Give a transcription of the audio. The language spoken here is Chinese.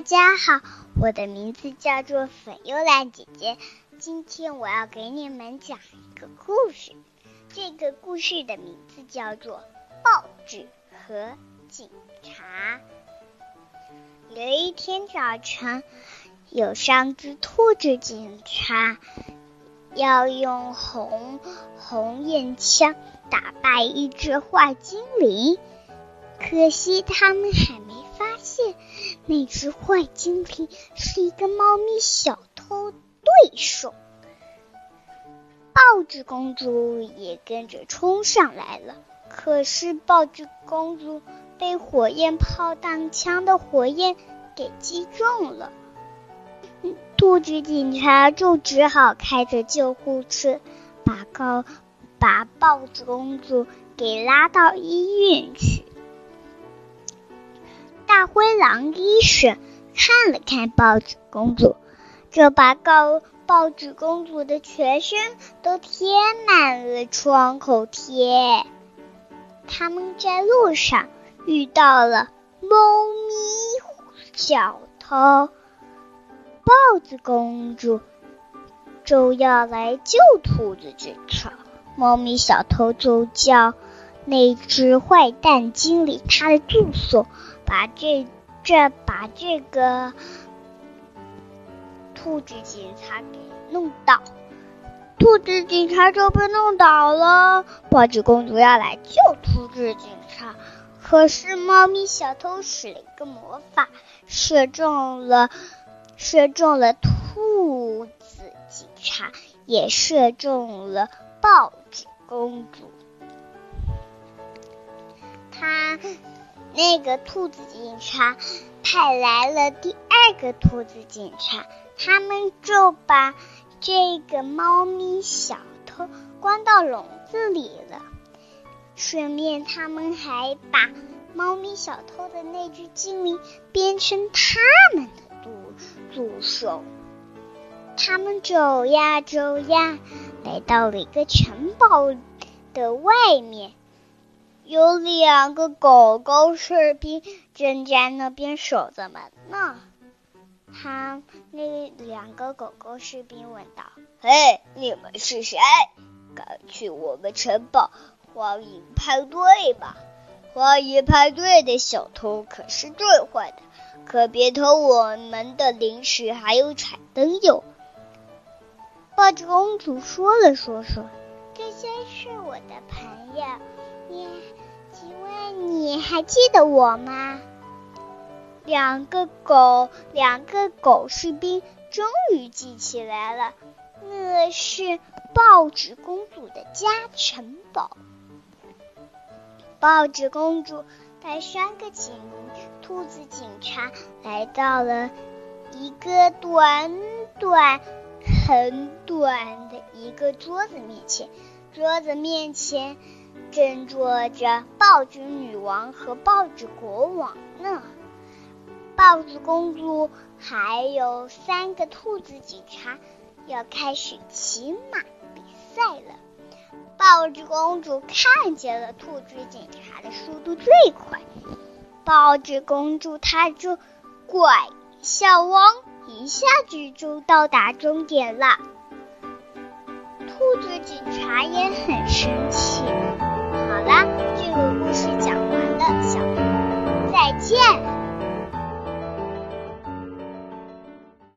大家好，我的名字叫做粉幽兰姐姐。今天我要给你们讲一个故事，这个故事的名字叫做《报纸和警察》。有一天早晨，有三只兔子警察要用红红焰枪打败一只坏精灵，可惜他们还没发现。那只坏精灵是一个猫咪小偷对手，报纸公主也跟着冲上来了。可是报纸公主被火焰炮弹枪的火焰给击中了，兔子警察就只好开着救护车把高把报纸公主给拉到医院去。大灰狼医生看了看报纸公主，就把告报纸公主的全身都贴满了创口贴。他们在路上遇到了猫咪小偷，豹子公主就要来救兔子警察，猫咪小偷就叫那只坏蛋经理他的助手。把这这把这个兔子警察给弄倒，兔子警察就被弄倒了。报纸公主要来救兔子警察，可是猫咪小偷使了一个魔法，射中了射中了兔子警察，也射中了报纸公主。他。那个兔子警察派来了第二个兔子警察，他们就把这个猫咪小偷关到笼子里了。顺便，他们还把猫咪小偷的那只精灵变成他们的助助手。他们走呀走呀，来到了一个城堡的外面。有两个狗狗士兵正在那边守着门呢。他那两个狗狗士兵问道：“嘿，你们是谁？敢去我们城堡？欢迎派对吧！欢迎派对的小偷可是最坏的，可别偷我们的零食还有彩灯哟。”报纸公主说了说说：“这些是我的朋友。”你，请问你还记得我吗？两个狗，两个狗士兵终于记起来了，那是报纸公主的家城堡。报纸公主带三个警兔子警察来到了一个短短、很短的一个桌子面前，桌子面前。正坐着报纸女王和报纸国王呢，报纸公主还有三个兔子警察要开始骑马比赛了。报纸公主看见了兔子警察的速度最快，报纸公主她就拐小汪，一下子就到达终点了。兔子警察也很生气。好啦，